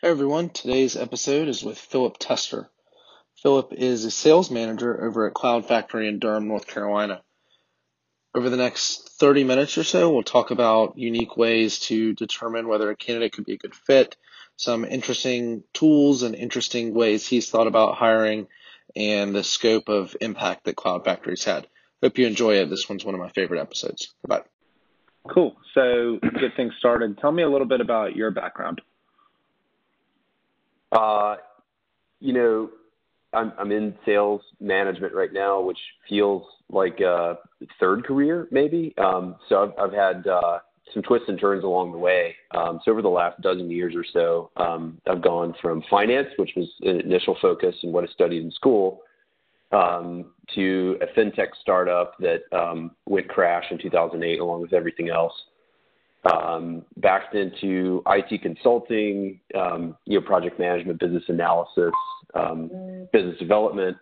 Hey everyone, today's episode is with Philip Tester. Philip is a sales manager over at Cloud Factory in Durham, North Carolina. Over the next 30 minutes or so, we'll talk about unique ways to determine whether a candidate could be a good fit, some interesting tools and interesting ways he's thought about hiring, and the scope of impact that Cloud Factory's had. Hope you enjoy it. This one's one of my favorite episodes. Bye. Cool. So, get things started. Tell me a little bit about your background. Uh, you know, I'm I'm in sales management right now, which feels like a third career maybe. Um, so I've I've had uh, some twists and turns along the way. Um, so over the last dozen years or so, um, I've gone from finance, which was an initial focus and what I studied in school, um, to a fintech startup that um, went crash in 2008 along with everything else backed into IT consulting, um, you know, project management, business analysis, um, business development,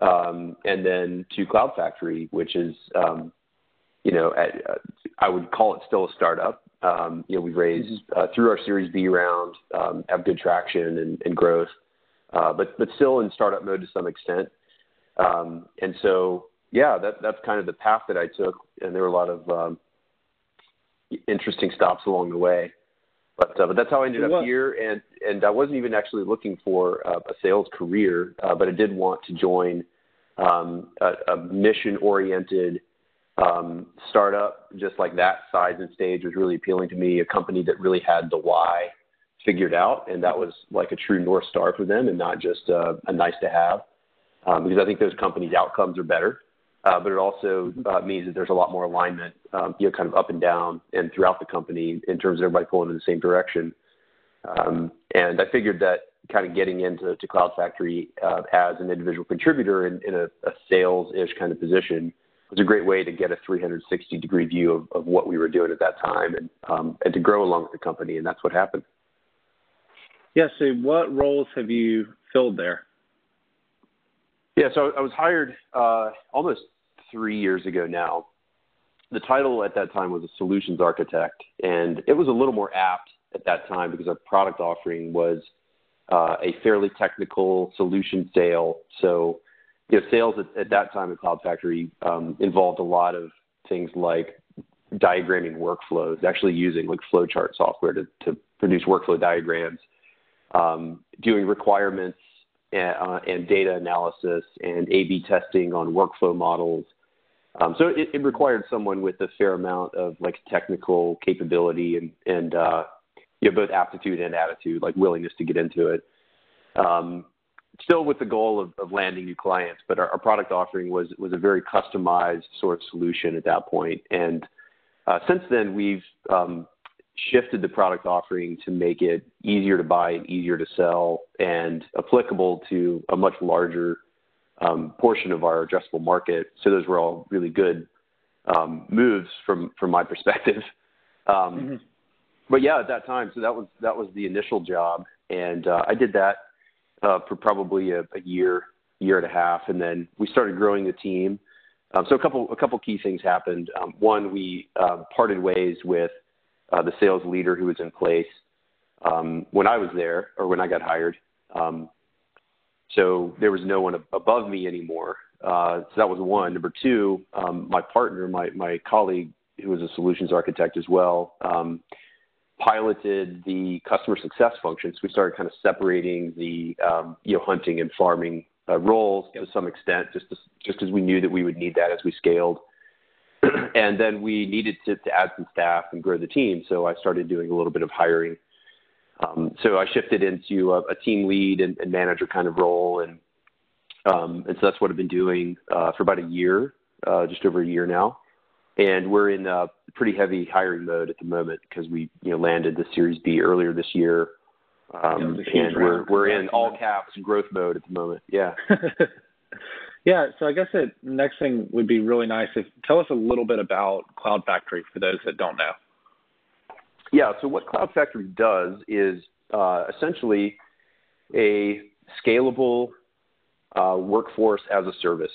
um, and then to Cloud Factory, which is, um, you know, at, uh, I would call it still a startup. Um, you know, we've raised mm-hmm. uh, through our Series B round, um, have good traction and, and growth, uh, but but still in startup mode to some extent. Um, and so, yeah, that that's kind of the path that I took, and there were a lot of um, interesting stops along the way. But uh, but that's how I ended up here, and and I wasn't even actually looking for uh, a sales career, uh, but I did want to join um, a, a mission-oriented um, startup, just like that size and stage was really appealing to me. A company that really had the why figured out, and that was like a true north star for them, and not just uh, a nice to have. Um, because I think those companies' outcomes are better but it also uh, means that there's a lot more alignment, um, you know, kind of up and down and throughout the company in terms of everybody pulling in the same direction. Um, and I figured that kind of getting into to Cloud Factory uh, as an individual contributor in, in a, a sales-ish kind of position was a great way to get a 360 degree view of, of what we were doing at that time and um, and to grow along with the company, and that's what happened. Yeah. So, what roles have you filled there? Yeah. So I was hired uh, almost three years ago now. The title at that time was a solutions architect, and it was a little more apt at that time because our product offering was uh, a fairly technical solution sale. So, you know, sales at, at that time at Cloud Factory um, involved a lot of things like diagramming workflows, actually using like flowchart software to, to produce workflow diagrams, um, doing requirements and, uh, and data analysis and A/B testing on workflow models, um, so it, it, required someone with a fair amount of like technical capability and and uh, you know, both aptitude and attitude, like willingness to get into it. Um, still with the goal of, of landing new clients, but our, our, product offering was was a very customized sort of solution at that point. And uh, since then, we've um, shifted the product offering to make it easier to buy and easier to sell, and applicable to a much larger portion of our addressable market. So those were all really good um, moves from from my perspective. Um, mm-hmm. But yeah, at that time, so that was that was the initial job, and uh, I did that uh, for probably a, year, year and a half, and then we started growing the team. Um, so a couple a couple key things happened. Um, one, we uh, parted ways with uh, the sales leader who was in place um, when I was there, or when I got hired. So there was no one above me anymore. Uh, so that was one. Number two, um, my partner, my, my colleague, who was a solutions architect as well, um, piloted the customer success functions. We started kind of separating the um, you know hunting and farming uh, roles to some extent, just because we knew that we would need that as we scaled. and then we needed to, to add some staff and grow the team. So I started doing a little bit of hiring um, so I shifted into a, a team lead and, and, manager kind of role, and um, and so that's what I've been doing uh, for about a year, uh, just over a year now. And we're in a pretty heavy hiring mode at the moment because we you know landed the Series B earlier this year, um, and we're we're in all caps growth mode at the moment. Yeah. yeah. So I guess the next thing would be really nice if tell us a little bit about Cloud Factory for those that don't know. Yeah. So what Cloud Factory does is uh, essentially a scalable uh, workforce as a service.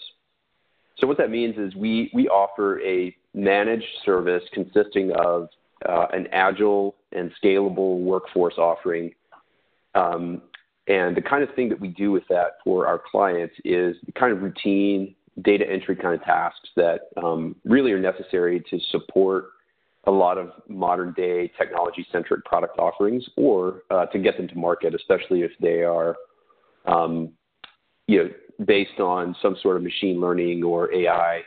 So what that means is we we offer a managed service consisting of uh, an agile and scalable workforce offering Um, and the kind of thing that we do with that for our clients is the kind of routine data entry kind of tasks that um, really are necessary to support a lot of modern day technology centric product offerings or uh, to get them to market, especially if they are um, you know, based on some sort of machine learning or AI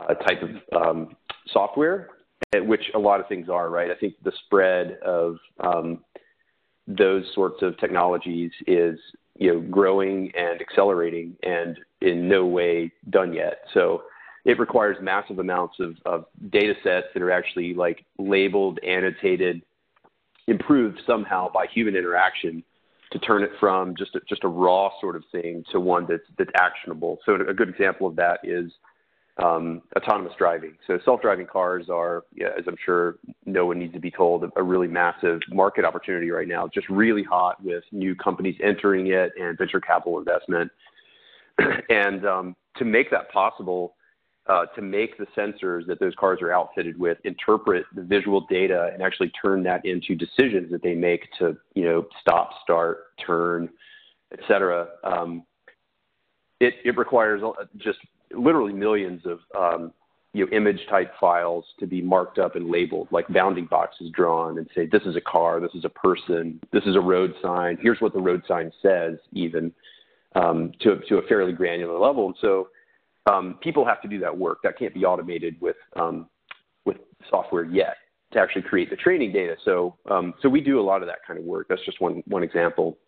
uh, type of um, software, which a lot of things are, right? I think the spread of um, those sorts of technologies is you know growing and accelerating and in no way done yet. So it requires massive amounts of, of data sets that are actually like labeled, annotated, improved somehow by human interaction to turn it from just a, just a raw sort of thing to one that's that's actionable. So a good example of that is um, autonomous driving. So self-driving cars are, yeah, as I'm sure no one needs to be told, a really massive market opportunity right now. Just really hot with new companies entering it and venture capital investment. and um, to make that possible, to make the sensors that those cars are outfitted with interpret the visual data and actually turn that into decisions that they make to, you know, stop, start, turn, et cetera. Um, it, requires just literally millions of um, you know, image type files to be marked up and labeled, like bounding boxes drawn and say, this is a car, this is a person, this is a road sign, here's what the road sign says, even um, to, to a fairly granular level. And so people have to do that work. That can't be automated with, um, with software yet to actually create the training data. So, um, so we do a lot of that kind of work. That's just one, one example.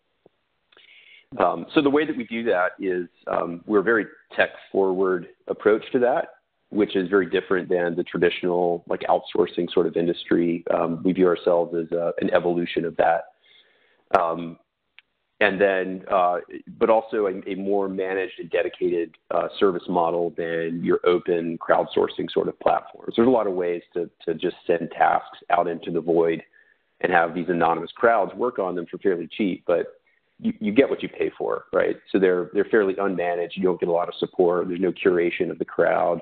Um, so the way that we do that is um, we're a very tech-forward approach to that, which is very different than the traditional like outsourcing sort of industry. Um, we view ourselves as a, an evolution of that, um, and then uh, but also a, more managed and dedicated uh, service model than your open crowdsourcing sort of platforms. There's a lot of ways to just send tasks out into the void and have these anonymous crowds work on them for fairly cheap, but you, get what you pay for, right? So they're they're fairly unmanaged. You don't get a lot of support. There's no curation of the crowd.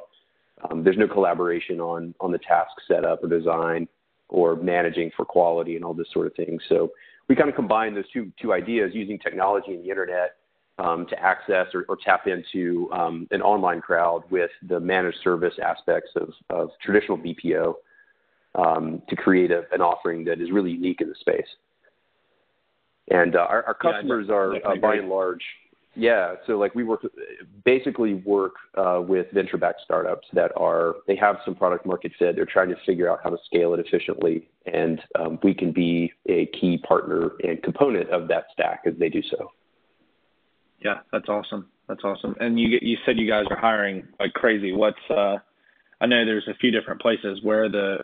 Um, there's no collaboration on on the task setup or design or managing for quality and all this sort of thing. So we kind of combine those two two ideas using technology and the internet um, to access or, or tap into um, an online crowd with the managed service aspects of, of traditional BPO um, to create a, an offering that is really unique in the space. And uh, our, our customers yeah, are uh, by and large, yeah. So like we work, basically work uh, with venture-backed startups that are they have some product market fit. They're trying to figure out how to scale it efficiently, and um, we can be a key partner and component of that stack as they do so. Yeah, that's awesome. That's awesome. And you you said you guys are hiring like crazy. What's uh, I know there's a few different places. Where the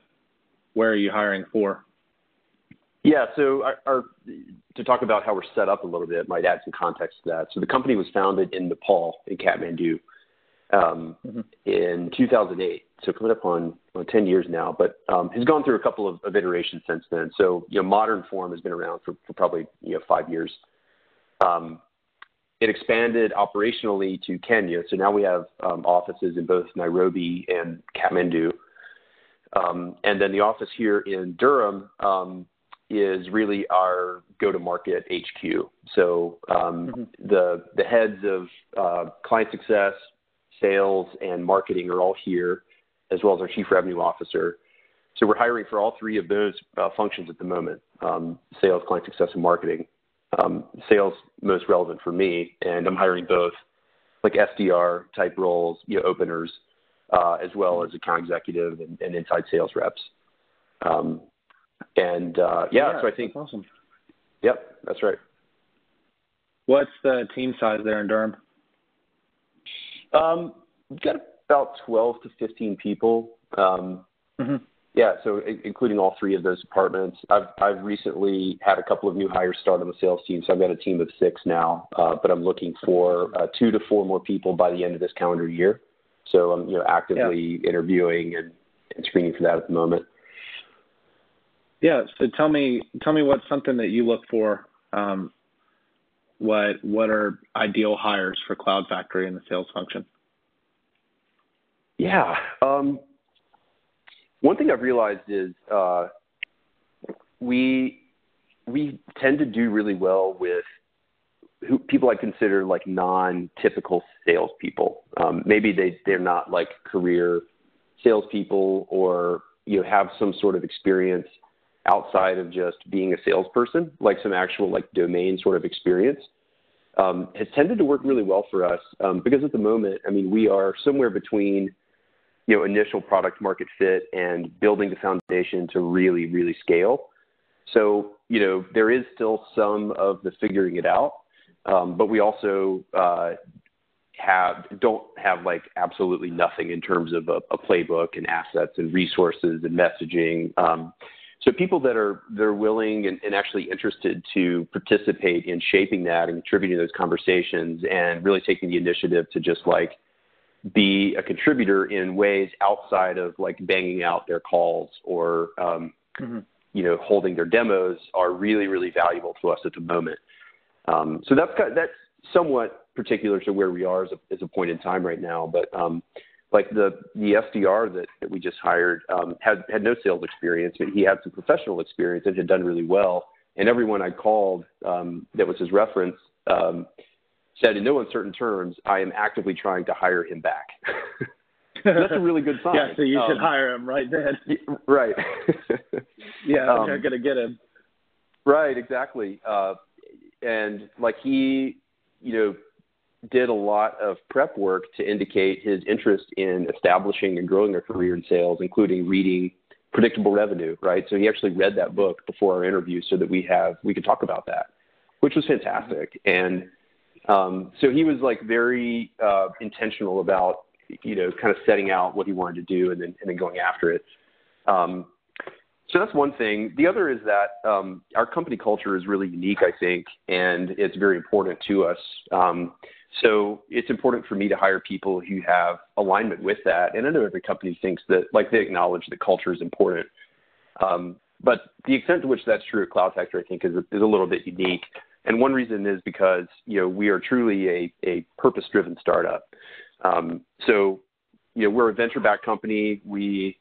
where are you hiring for? Yeah. So our, our, to talk about how we're set up a little bit, might add some context to that. So the company was founded in Nepal, in Kathmandu, um, mm-hmm. in 2008. So coming up on, on 10 years now, but um, has gone through a couple of, iterations since then. So you know, modern form has been around for, for probably you know five years. Um, it expanded operationally to Kenya. So now we have um, offices in both Nairobi and Kathmandu. Um, and then the office here in Durham um, is really our go-to-market HQ. So um, mm-hmm. the the heads of uh, client success, sales, and marketing are all here, as well as our chief revenue officer. So we're hiring for all three of those uh, functions at the moment: um, sales, client success, and marketing. Um, sales most relevant for me, and I'm hiring both like SDR type roles, you know, openers, uh, as well as account executive and, and inside sales reps. And uh, yeah, yeah, so I think awesome. Yep, that's right. What's the team size there in Durham? Um, we've got about 12 to 15 people. Um, mm-hmm. Yeah, so including all three of those departments. I've I've recently had a couple of new hires start on the sales team, so I've got a team of six now. Uh, but I'm looking for uh, two to four more people by the end of this calendar year. So I'm you know actively yeah. interviewing and, and screening for that at the moment. Yeah. So tell me, tell me what's something that you look for. Um, what what are ideal hires for Cloud Factory in the sales function? Yeah. Um, one thing I've realized is uh, we we tend to do really well with who people I consider like non-typical salespeople. Um, maybe they they're not like career salespeople or you know have some sort of experience outside of just being a salesperson, like some actual like domain sort of experience. Um, has tended to work really well for us um, because at the moment, I mean, we are somewhere between you know initial product market fit and building the foundation to really really scale. So you know there is still some of the figuring it out, um, but we also uh, have don't have like absolutely nothing in terms of a, a playbook and assets and resources and messaging. Um, so people that are they're willing and, and, actually interested to participate in shaping that and contributing to those conversations and really taking the initiative to just like be a contributor in ways outside of like banging out their calls or um, mm-hmm. you know holding their demos are really really valuable to us at the moment. Um, so that's that's somewhat particular to where we are as a, as a point in time right now. But um, like the the SDR that, that we just hired um, had had no sales experience, but he had some professional experience and had done really well. And everyone I called um, that was his reference um, said in no uncertain terms, "I am actively trying to hire him back." that's a really good sign. yeah, so you should um, hire him right then. Right. yeah, I'm um, gonna get him. Right, exactly. Uh, and like he, you know, did a lot of prep work to indicate his interest in establishing and growing a career in sales, including reading predictable revenue, right? So he actually read that book before our interview so that we have we could talk about that, which was fantastic. And um, so he was like very uh, intentional about you know kind of setting out what he wanted to do and then and then going after it. Um, so that's one thing. The other is that um, our company culture is really unique, I think, and it's very important to us. Um, so it's important for me to hire people who have alignment with that. And I know every company thinks that, like, they acknowledge that culture is important. Um, but the extent to which that's true at Cloud Factory, I think, is a, is a little bit unique. And one reason is because you know we are truly a, a purpose-driven startup. Um, so you know we're a venture-backed company. We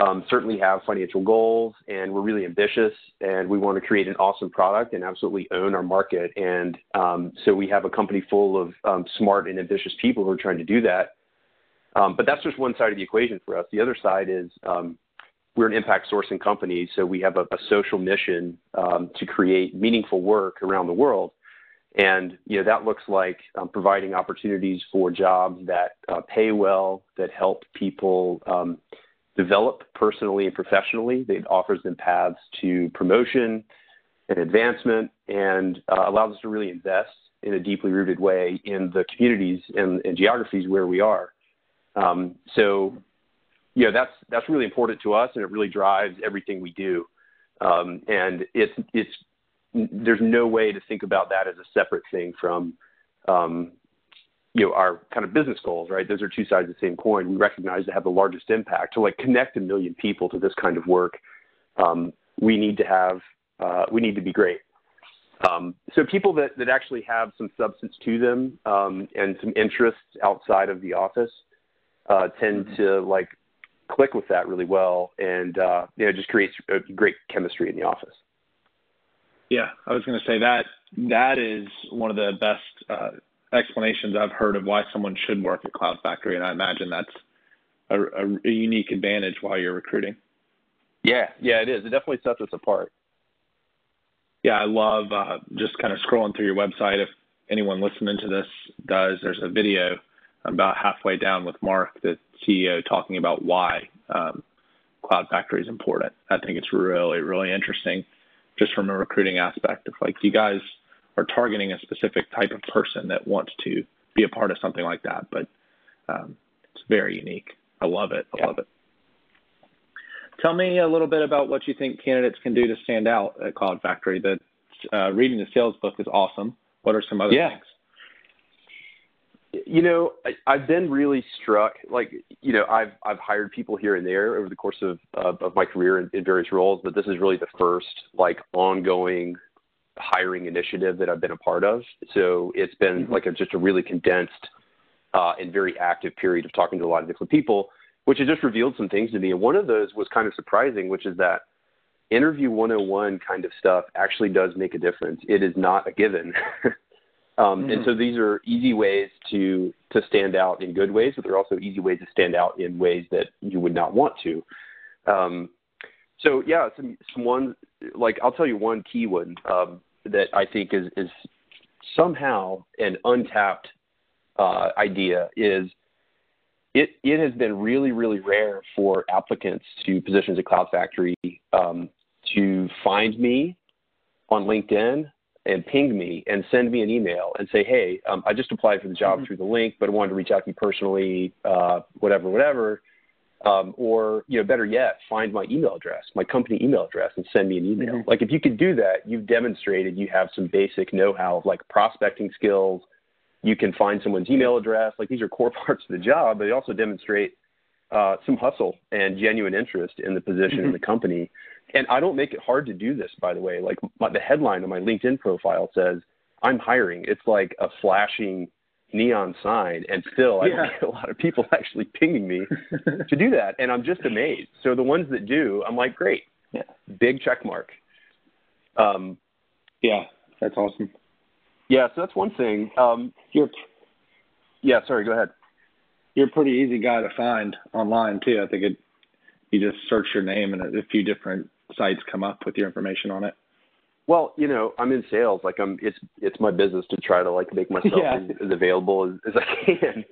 um, certainly have financial goals and we're really ambitious and we want to create an awesome product and absolutely own our market. And um, so we have a company full of um, smart and ambitious people who are trying to do that. Um, but that's just one side of the equation for us. The other side is um, we're an impact sourcing company, so we have a, a social mission um, to create meaningful work around the world. And you know that looks like um, providing opportunities for jobs that uh, pay well, that help people develop personally and professionally. It offers them paths to promotion and advancement and uh, allows us to really invest in a deeply rooted way in the communities and, and geographies where we are. Um, so, you know, that's that's really important to us, and it really drives everything we do. Um, and it's it's there's no way to think about that as a separate thing from um, you know, our kind of business goals, right? Those are two sides of the same coin. We recognize to have the largest impact to like connect a million people to this kind of work. Um, we need to have, uh, we need to be great. Um, so people that, that actually have some substance to them um, and some interests outside of the office uh, tend mm-hmm. to like click with that really well, and uh, you know just creates a great chemistry in the office. Yeah, I was going to say that that is one of the best uh, explanations I've heard of why someone should work at Cloud Factory, and I imagine that's a, a, a unique advantage while you're recruiting. Yeah, yeah, it is. It definitely sets us apart. Yeah, I love uh, just kind of scrolling through your website. If anyone listening to this does, there's a video about halfway down with Mark, the CEO, talking about why um, Cloud Factory is important. I think it's really, really interesting, just from a recruiting aspect. Of like, you guys are targeting a specific type of person that wants to be a part of something like that. But um, it's very unique. I love it. I yeah. love it. Tell me a little bit about what you think candidates can do to stand out at Cloud Factory. That uh, reading the sales book is awesome. What are some other yeah. things? You know, I, I've been really struck. Like, you know, I've I've hired people here and there over the course of uh, of my career in, in various roles, but this is really the first like ongoing hiring initiative that I've been a part of. So it's been mm-hmm. like a, just a really condensed uh, and very active period of talking to a lot of different people, which has just revealed some things to me. And one of those was kind of surprising, which is that interview 101 kind of stuff actually does make a difference. It is not a given. um, mm-hmm. And so these are easy ways to to stand out in good ways, but they're also easy ways to stand out in ways that you would not want to. Um, so yeah, some, some one like I'll tell you one key one um, that I think is is somehow an untapped uh, idea is it it has been really really rare for applicants to positions at Cloud Factory um, to find me on LinkedIn and ping me and send me an email and say, hey, um, I just applied for the job mm-hmm. through the link, but I wanted to reach out to you personally, uh, whatever, whatever. Um, or you know, better yet, find my email address, my company email address, and send me an email. Mm-hmm. Like if you could do that, you've demonstrated you have some basic know-how of like prospecting skills. You can find someone's email address. Like these are core parts of the job, but they also demonstrate uh, some hustle and genuine interest in the position mm-hmm. in the company. And I don't make it hard to do this, by the way. Like my, the headline on my LinkedIn profile says, "I'm hiring." It's like a flashing neon sign, and still I yeah. get a lot of people actually pinging me to do that, and I'm just amazed. So the ones that do, I'm like, great, yeah. big check mark. Um, yeah, that's awesome. Yeah, so that's one thing. Um, you're, yeah, sorry, go ahead. You're a pretty easy guy to find online too. I think it, you just search your name and a few different sites come up with your information on it. Well, you know, I'm in sales. Like I'm, it's it's my business to try to like make myself yeah. as, as, available as, as I can.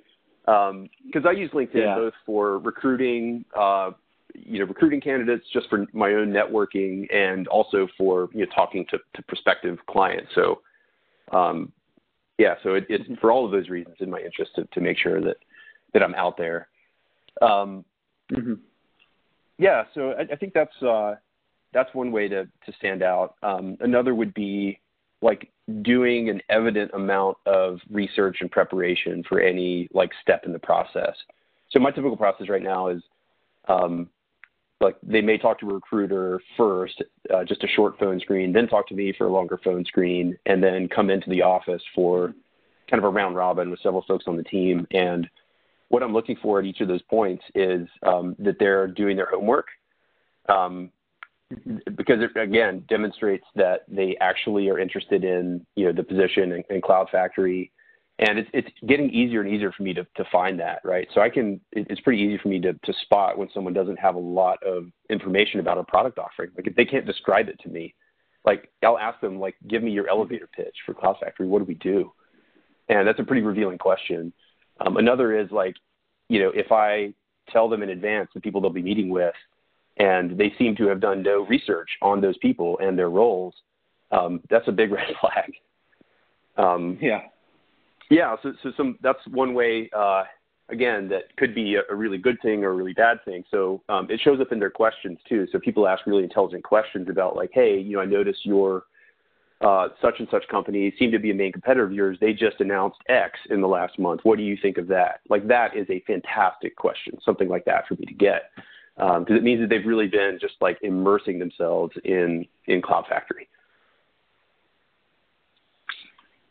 Because um, I use LinkedIn yeah. both for recruiting, uh, you know, recruiting candidates, just for my own networking, and also for you know talking to, to prospective clients. So, um, yeah, so it, it's for all of those reasons in my interest to, to make sure that that I'm out there. Um, mm-hmm. Yeah, so I, I think that's. Uh, that's one way to to stand out. Um, another would be like doing an evident amount of research and preparation for any like step in the process. So my typical process right now is um, like they may talk to a recruiter first, uh, just a short phone screen, then talk to me for a longer phone screen, and then come into the office for kind of a round robin with several folks on the team. And what I'm looking for at each of those points is um, that they're doing their homework. Um, because it again demonstrates that they actually are interested in you know the position in, in Cloud Factory, and it's it's getting easier and easier for me to to find that right. So I can it's pretty easy for me to to spot when someone doesn't have a lot of information about a product offering. Like if they can't describe it to me, like I'll ask them like give me your elevator pitch for Cloud Factory. What do we do? And that's a pretty revealing question. Um, another is like you know if I tell them in advance the people they'll be meeting with and they seem to have done no research on those people and their roles, um, that's a big red flag. Um, yeah, yeah. So, so some that's one way. Uh, again, that could be a, a, really good thing or a really bad thing. So um, it shows up in their questions too. So people ask really intelligent questions about like, hey, you know, I noticed your uh, such and such company seem to be a main competitor of yours. They just announced X in the last month. What do you think of that? Like that is a fantastic question. Something like that for me to get because um, it means that they've really been just like immersing themselves in in Cloud Factory.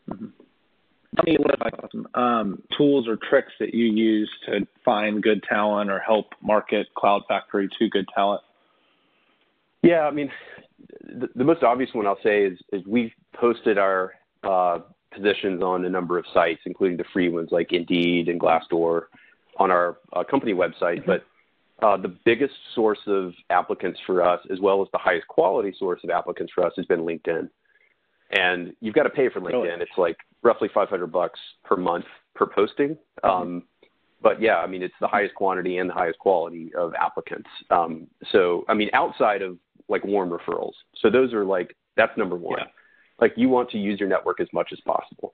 Mm-hmm. Tell me what about some um, tools or tricks that you use to find good talent or help market Cloud Factory to good talent? Yeah, I mean, the, the most obvious one I'll say is, is we've posted our uh, positions on a number of sites, including the free ones like Indeed and Glassdoor, on our uh, company website. But the biggest source of applicants for us, as well as the highest quality source of applicants for us, has been LinkedIn. And you've got to pay for LinkedIn. Really? It's like roughly 500 bucks per month per posting. Mm-hmm. Um, but yeah, I mean, it's the highest quantity and the highest quality of applicants. Um, so, I mean, outside of like warm referrals. So those are like, that's number one. Yeah. Like you want to use your network as much as possible.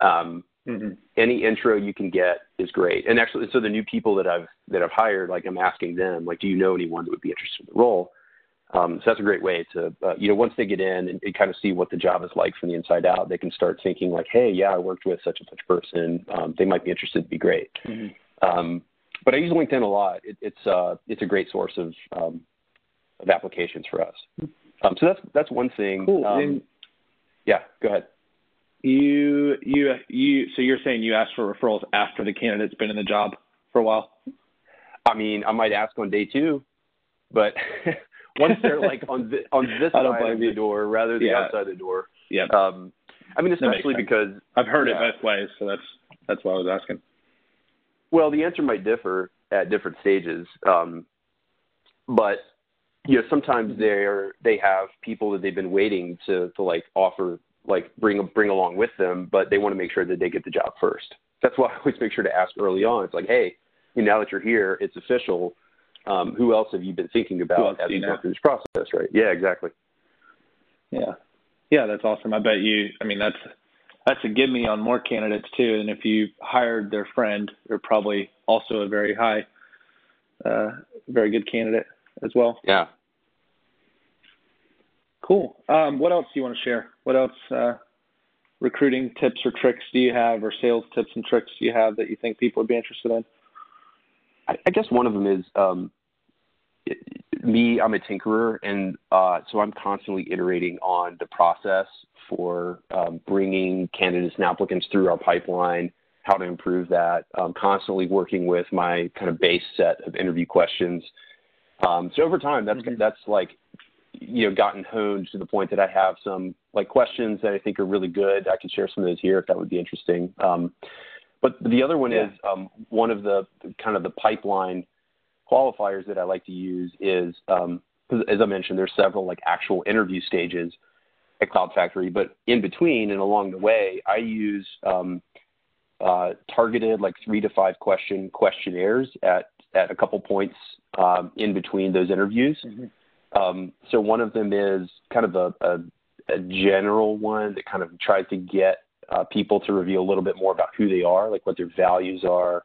Um, Mm-hmm. Any intro you can get is great. And actually, so the new people that I've that I've hired, like I'm asking them, like, do you know anyone that would be interested in the role? Um, so that's a great way to, uh, you know, once they get in and, and, kind of see what the job is like from the inside out, they can start thinking like, hey, yeah, I worked with such and such person. Um, they might be interested. It'd be great. Mm-hmm. Um, but I use LinkedIn a lot. It, it's uh, it's a great source of um, of applications for us. Um, so that's that's one thing. Cool. Um, yeah, go ahead. You you you. So you're saying you ask for referrals after the candidate's been in the job for a while? I mean, I might ask on day two, but once they're like on the, on this side of the you. door rather than Yeah. outside the door. Yeah, Um, I mean, especially because I've heard yeah. it both ways, so that's that's why I was asking. Well, the answer might differ at different stages, um, but you know sometimes they're they have people that they've been waiting to to like offer like bring bring along with them, but they want to make sure that they get the job first. That's why I always make sure to ask early on. It's like, hey, you know, now that you're here, it's official. Um, who else have you been thinking about as you you go through this process? Right? Yeah, exactly. Yeah, yeah, that's awesome. I bet you. I mean, that's that's a give me on more candidates too. And if you hired their friend, they're probably also a very high, uh, very good candidate as well. Yeah. Cool. Um, what else do you want to share? What else uh, recruiting tips or tricks do you have, or sales tips and tricks do you have that you think people would be interested in? I, I guess one of them is um, it- me. I'm a tinkerer, and uh, so I'm constantly iterating on the process for um, bringing candidates and applicants through our pipeline, how to improve that. I'm constantly working with my kind of base set of interview questions. Um, so over time, that's Mhm. that's like you know gotten honed to the point that I have some like questions that I think are really good. I could share some of those here if that would be interesting. Um, but the other one Yeah. is um, one of the kind of the pipeline qualifiers that I like to use is, um, as I mentioned, there's several like actual interview stages at Cloud Factory, but in between and along the way, I use um, uh, targeted like three to five question questionnaires at at a couple points um, in between those interviews. Um, so one of them is kind of a, a, a general one that kind of tries to get uh, people to reveal a little bit more about who they are, like what their values are,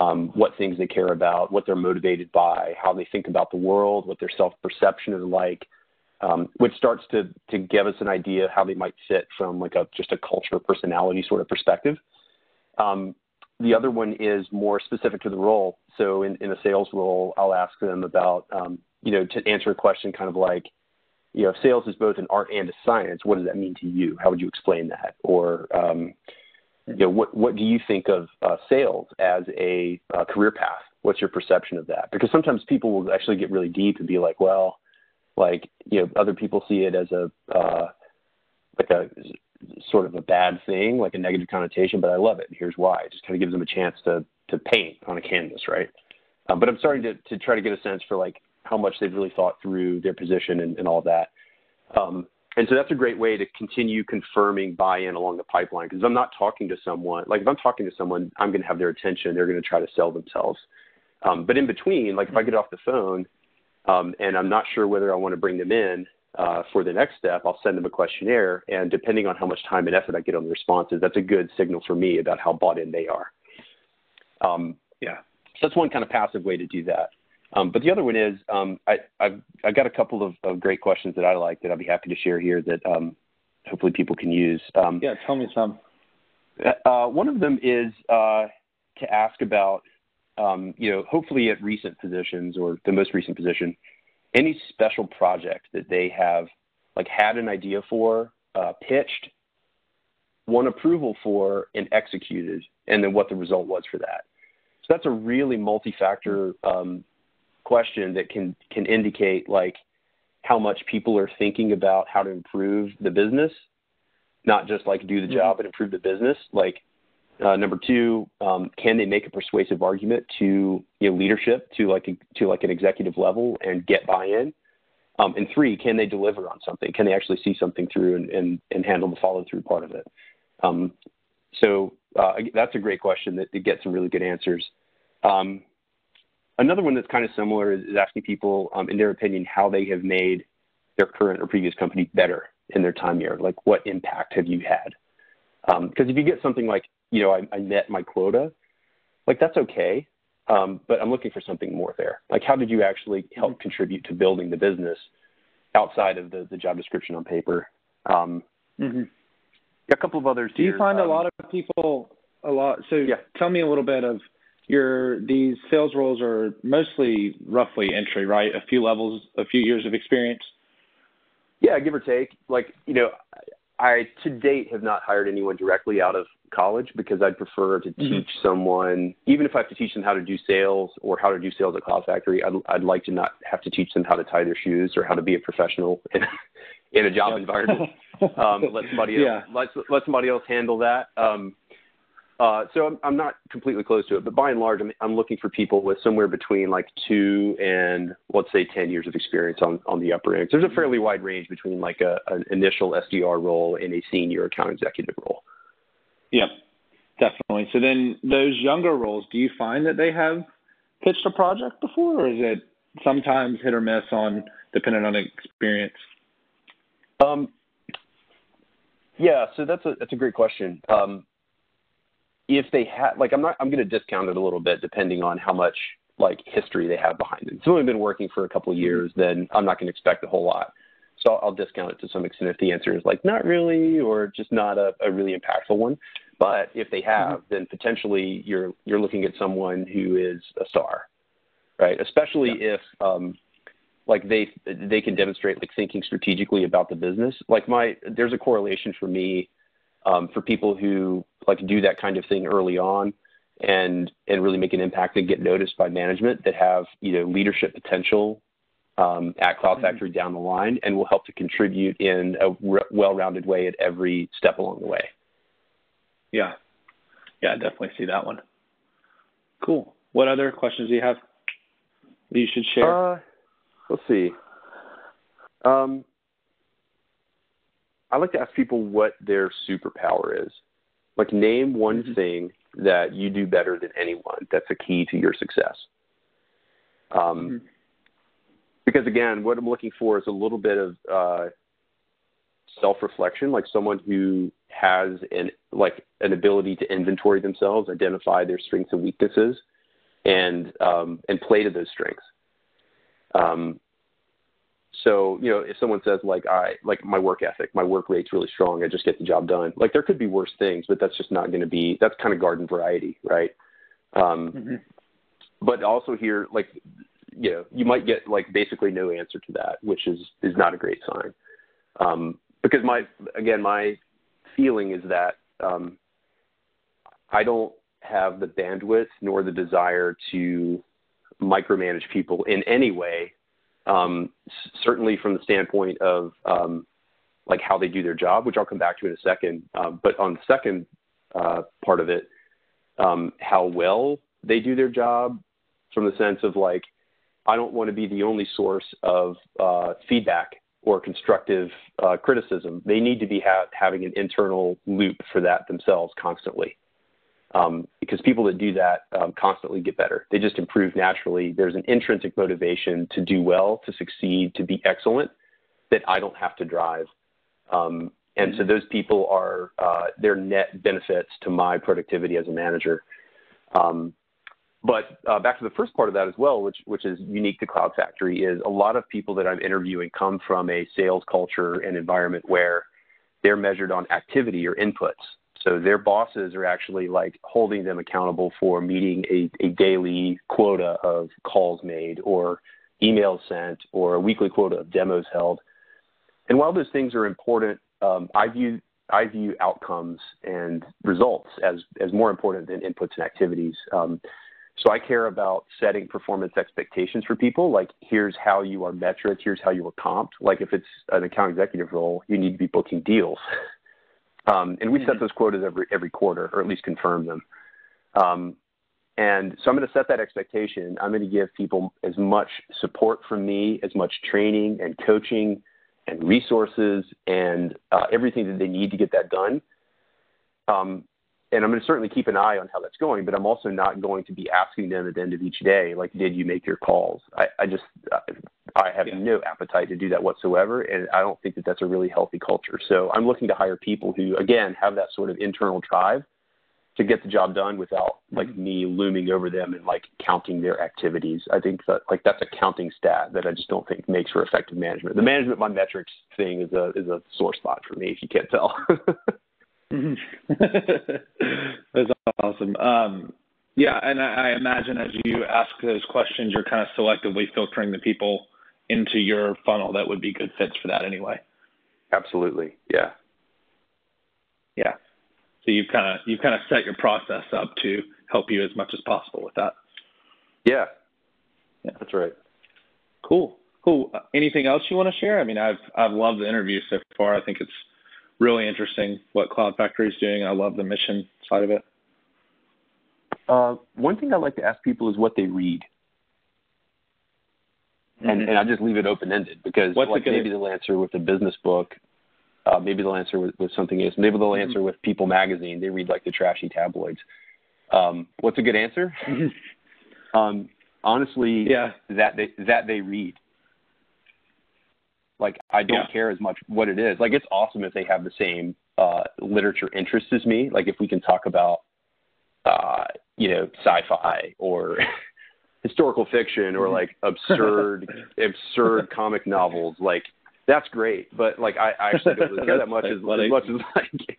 um, what things they care about, what they're motivated by, how they think about the world, what their self-perception is like, um, which starts to to give us an idea of how they might fit from like a just a culture personality sort of perspective. Um, the other one is more specific to the role. So in, in a sales role, I'll ask them about, um, you know, to answer a question kind of like, you know, sales is both an art and a science, what does that mean to you? How would you explain that? Or, um, you know, what, what do you think of uh, sales as a uh, career path? What's your perception of that? Because sometimes people will actually get really deep and be like, well, like, you know, other people see it as a, uh, like a sort of a bad thing, like a negative connotation, but I love it. Here's why. It just kind of gives them a chance to to paint on a canvas, right? Um, but I'm starting to to try to get a sense for like how much they've really thought through their position and, and all that. Um, and so that's a great way to continue confirming buy-in along the pipeline. Because I'm not talking to someone, like if I'm talking to someone, I'm going to have their attention. They're going to try to sell themselves. Um, but in between, like if I get off the phone um, and I'm not sure whether I want to bring them in, uh, for the next step, I'll send them a questionnaire, and depending on how much time and effort I get on the responses, that's a good signal for me about how bought in they are. Um, Yeah. so that's one kind of passive way to do that. Um, but the other one is um, I, I've, I've got a couple of, great questions that I like that I'd be happy to share here that um, hopefully people can use. Um, Yeah, tell me some. uh, one of them is uh, to ask about, um, you know, hopefully at recent positions or the most recent position, any special project that they have like had an idea for, uh, pitched, won approval for, and executed, and then what the result was for that. So that's a really multi-factor um, question that can can indicate like how much people are thinking about how to improve the business, not just like do the Mhm. job and improve the business. Like uh, number two, um, can they make a persuasive argument to you know, leadership to like a, to like an executive level and get buy-in? Um, and three, can they deliver on something? Can they actually see something through and, and, and handle the follow-through part of it? Um, so uh, that's a great question that, that gets some really good answers. Um, another one that's kind of similar is, is asking people, um, in their opinion, how they have made their current or previous company better in their time here. Like, what impact have you had? Because if you get something like, you know, I, I met my quota, like that's okay. Um, but I'm looking for something more there. Like, how did you actually help Mm-hmm. contribute to building the business outside of the, the job description on paper? Um, hmm a couple of others. Do you here, find a um, lot of people a lot? So Yeah. tell me a little bit of your these sales roles are mostly roughly entry, right? A few levels, a few years of experience. Yeah, give or take. Like, you know, I to date have not hired anyone directly out of college because I'd prefer to mm-hmm. teach someone, even if I have to teach them how to do sales or how to do sales at Cloud Factory, I'd, I'd like to not have to teach them how to tie their shoes or how to be a professional in, in a job environment. Um, let somebody else, let, let somebody else handle that. Um, uh, so I'm, I'm not completely close to it, but by and large, I'm, I'm looking for people with somewhere between like two and let's say 10 years of experience on, on the upper end. So There's a fairly wide range between like a, an initial SDR role and a senior account executive role. Yep, definitely. So then those younger roles, do you find that they have pitched a project before, or is it sometimes hit or miss on depending on experience? Um, yeah, so that's a that's a great question. Um, if they have like I'm not I'm going to discount it a little bit depending on how much like history they have behind it. If someone been working for a couple of mm-hmm. years, then I'm not going to expect a whole lot. So I'll, I'll discount it to some extent if the answer is like not really or just not a, a really impactful one. But if they have, mm-hmm. then potentially you're you're looking at someone who is a star, right? Especially yeah. if um, like they they can demonstrate like thinking strategically about the business. Like my there's a correlation for me um, for people who like do that kind of thing early on and and really make an impact and get noticed by management that have you know leadership potential um, at Cloud mm-hmm. Factory down the line and will help to contribute in a re- well-rounded way at every step along the way. Yeah, yeah, I definitely see that one. Cool. What other questions do you have that you should share? Uh, let's see. Um, I like to ask people what their superpower is. Like, name one mm-hmm. thing that you do better than anyone that's a key to your success. Um, mm-hmm. Because again, what I'm looking for is a little bit of uh, self-reflection, like someone who has an like an ability to inventory themselves, identify their strengths and weaknesses, and um, and play to those strengths. Um, so, you know, if someone says like I like my work ethic, my work rate's really strong, I just get the job done. Like there could be worse things, but that's just not going to be that's kind of garden variety, right? Um, mm-hmm. But also here, like you know, you might get like basically no answer to that, which is is not a great sign. Um, because my again, my feeling is that um, I don't have the bandwidth nor the desire to micromanage people in any way certainly from the standpoint of um, like how they do their job, which I'll come back to in a second. Um, but on the second uh, part of it, um, how well they do their job, from the sense of like, I don't want to be the only source of uh, feedback or constructive uh, criticism. They need to be ha- having an internal loop for that themselves constantly um, because people that do that um, constantly get better. They just improve naturally. There's an intrinsic motivation to do well, to succeed, to be excellent that I don't have to drive. Um, and so those people are uh, their net benefits to my productivity as a manager. Um, but uh, back to the first part of that as well, which which is unique to Cloud Factory, is a lot of people that I'm interviewing come from a sales culture and environment where they're measured on activity or inputs. So their bosses are actually like holding them accountable for meeting a, a daily quota of calls made or emails sent or a weekly quota of demos held. And while those things are important, um, I view I view outcomes and results as as more important than inputs and activities. Um, so I care about setting performance expectations for people. Like, here's how you are metric, here's how you are comped. Like, if it's an account executive role, you need to be booking deals. Um, and we mm-hmm. set those quotas every every quarter, or at least confirm them. Um, and so I'm going to set that expectation. I'm going to give people as much support from me, as much training and coaching and resources and uh, everything that they need to get that done. And I'm going to certainly keep an eye on how that's going, but I'm also not going to be asking them at the end of each day, like, did you make your calls? I, I just, I have yeah. no appetite to do that whatsoever. And I don't think that that's a really healthy culture. So I'm looking to hire people who, again, have that sort of internal drive to get the job done without like mm-hmm. me looming over them and like counting their activities. I think that like that's a counting stat that I just don't think makes for effective management. The management by metrics thing is a is a sore spot for me if you can't tell. That's awesome. Um, yeah, and I, I imagine as you ask those questions, you're kind of selectively filtering the people into your funnel that would be good fits for that anyway. Absolutely. Yeah. Yeah. So you've kind of you've kind of set your process up to help you as much as possible with that. Yeah. Yeah, that's right. Cool. Cool. Anything else you want to share? I mean, I've I've loved the interview so far. I think it's really interesting what Cloud Factory is doing. I love the mission side of it. Uh, one thing I like to ask people is what they read. Mm-hmm. And, and I just leave it open ended because What's like maybe they'll answer with a business book, uh, maybe they'll answer with, with something else. Maybe they'll mm-hmm. answer with People Magazine. They read like the trashy tabloids. Um, what's a good answer? um, honestly, yeah. that they that they read. Like I don't yeah. care as much what it is. Like it's awesome if they have the same uh, literature interest as me. Like if we can talk about, uh, you know, sci-fi or historical fiction or like absurd, absurd comic novels. Like that's great. But like I, I actually don't really care that much as, as much as like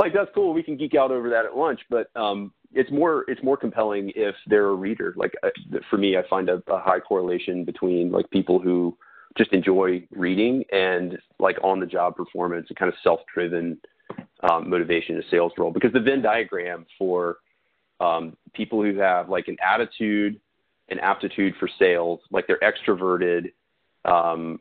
like that's cool. We can geek out over that at lunch. But um, it's more it's more compelling if they're a reader. Like uh, for me, I find a, a high correlation between like people who just enjoy reading and like on the job performance and kind of self driven um, motivation to sales role. Because the Venn diagram for um, people who have like an attitude and aptitude for sales, like they're extroverted, um,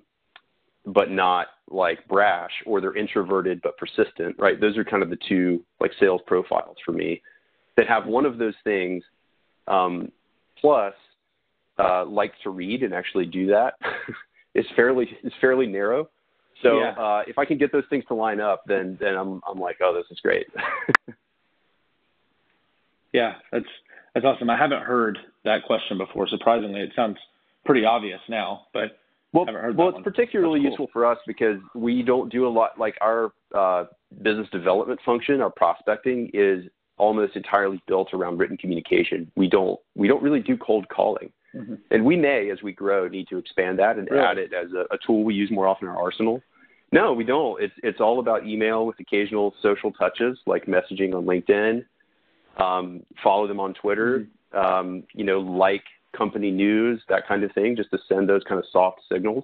but not like brash, or they're introverted but persistent, right? Those are kind of the two like sales profiles for me that have one of those things, um, plus uh, like to read and actually do that is fairly is fairly narrow. So yeah. uh, if I can get those things to line up, then then I'm I'm like, oh, this is great. yeah, that's that's awesome. I haven't heard that question before. Surprisingly, it sounds pretty obvious now, but well, well, it's particularly cool. useful for us because we don't do a lot. Like our uh, business development function, our prospecting is almost entirely built around written communication. We don't we don't really do cold calling. Mm-hmm. And we may, as we grow, need to expand that and really? add it as a, a, tool we use more often in our arsenal. No, we don't. It's it's all about email with occasional social touches like messaging on LinkedIn. Um, follow them on Twitter. Mm-hmm. Um, you know, like company news, that kind of thing, just to send those kind of soft signals.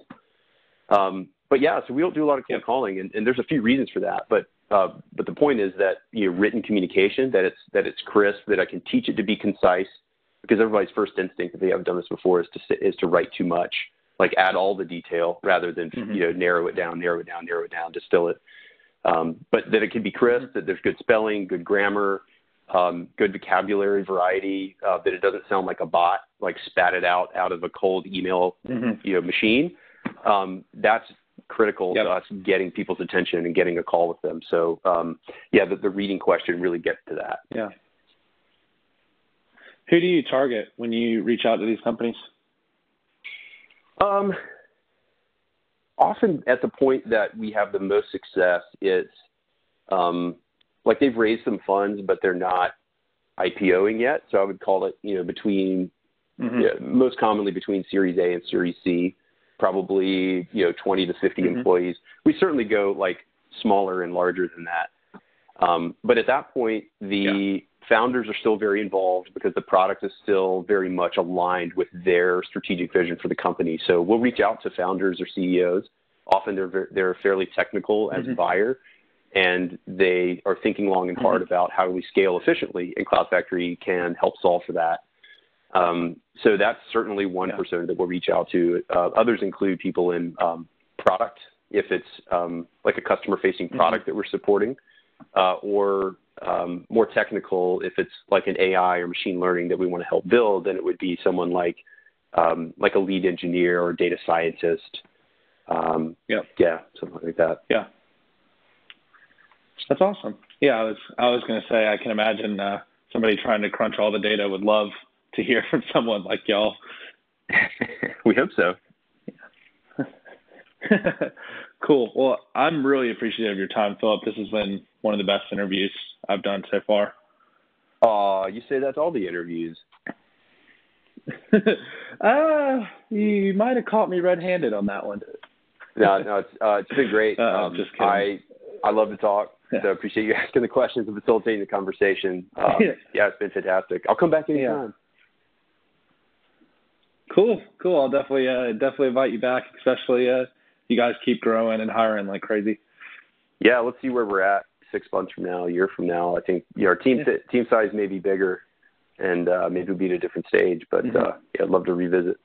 Um, but yeah, so we don't do a lot of cold yeah. calling, and, and, there's a few reasons for that. But uh, but the point is that you know, written communication, that it's that it's crisp, that I can teach it to be concise, because everybody's first instinct, if they haven't done this before, is to is to write too much, like add all the detail rather than mm-hmm. you know narrow it down, narrow it down, narrow it down, distill it. Um, but that it can be crisp, that there's good spelling, good grammar, um, good vocabulary variety, uh, that it doesn't sound like a bot, like spat it out out of a cold email mm-hmm. you know machine. Um, that's critical yep. to us getting people's attention and getting a call with them. So um, yeah, the, the reading question really gets to that. Yeah. Who do you target when you reach out to these companies? Um, often at the point that we have the most success, it's um, like they've raised some funds, but they're not IPOing yet. So I would call it, you know, between mm-hmm. yeah, most commonly between Series A and Series C, probably you know 20 to 50 mm-hmm. employees. We certainly go like smaller and larger than that. Um, but at that point, the founders are still very involved because the product is still very much aligned with their strategic vision for the company. So we'll reach out to founders or CEOs. Often they're they're fairly technical as mm-hmm. buyer, and they are thinking long and hard mm-hmm. about how do we scale efficiently. And Cloud Factory can help solve for that. Um, so that's certainly one yeah. persona that we'll reach out to. Uh, others include people in um, product, if it's um, like a customer-facing mm-hmm. product mm-hmm. that we're supporting, uh, or um, more technical, if it's like an AI or machine learning that we want to help build, then it would be someone like um, like a lead engineer or data scientist. Um, yeah, yeah, something like that. Yeah, that's awesome. Yeah, I was I was going to say I can imagine uh, somebody trying to crunch all the data would love to hear from someone like y'all. we hope so. cool. Well, I'm really appreciative of your time, Philip. This has been one of the best interviews I've done so far. Uh, you say that's all the interviews. uh, you might have caught me red-handed on that one. no, no, it's uh, it's been great. Uh, um, just kidding. I I love to talk. So I appreciate you asking the questions and facilitating the conversation. Um, yeah, it's been fantastic. I'll come back anytime. Yeah. Cool, cool. I'll definitely uh, definitely invite you back, especially uh, you guys keep growing and hiring like crazy. Yeah, let's see where we're at six months from now, a year from now. I think yeah, our team yeah. team size may be bigger, and uh, maybe we'll be at a different stage. But mm-hmm. uh, yeah, I'd love to revisit.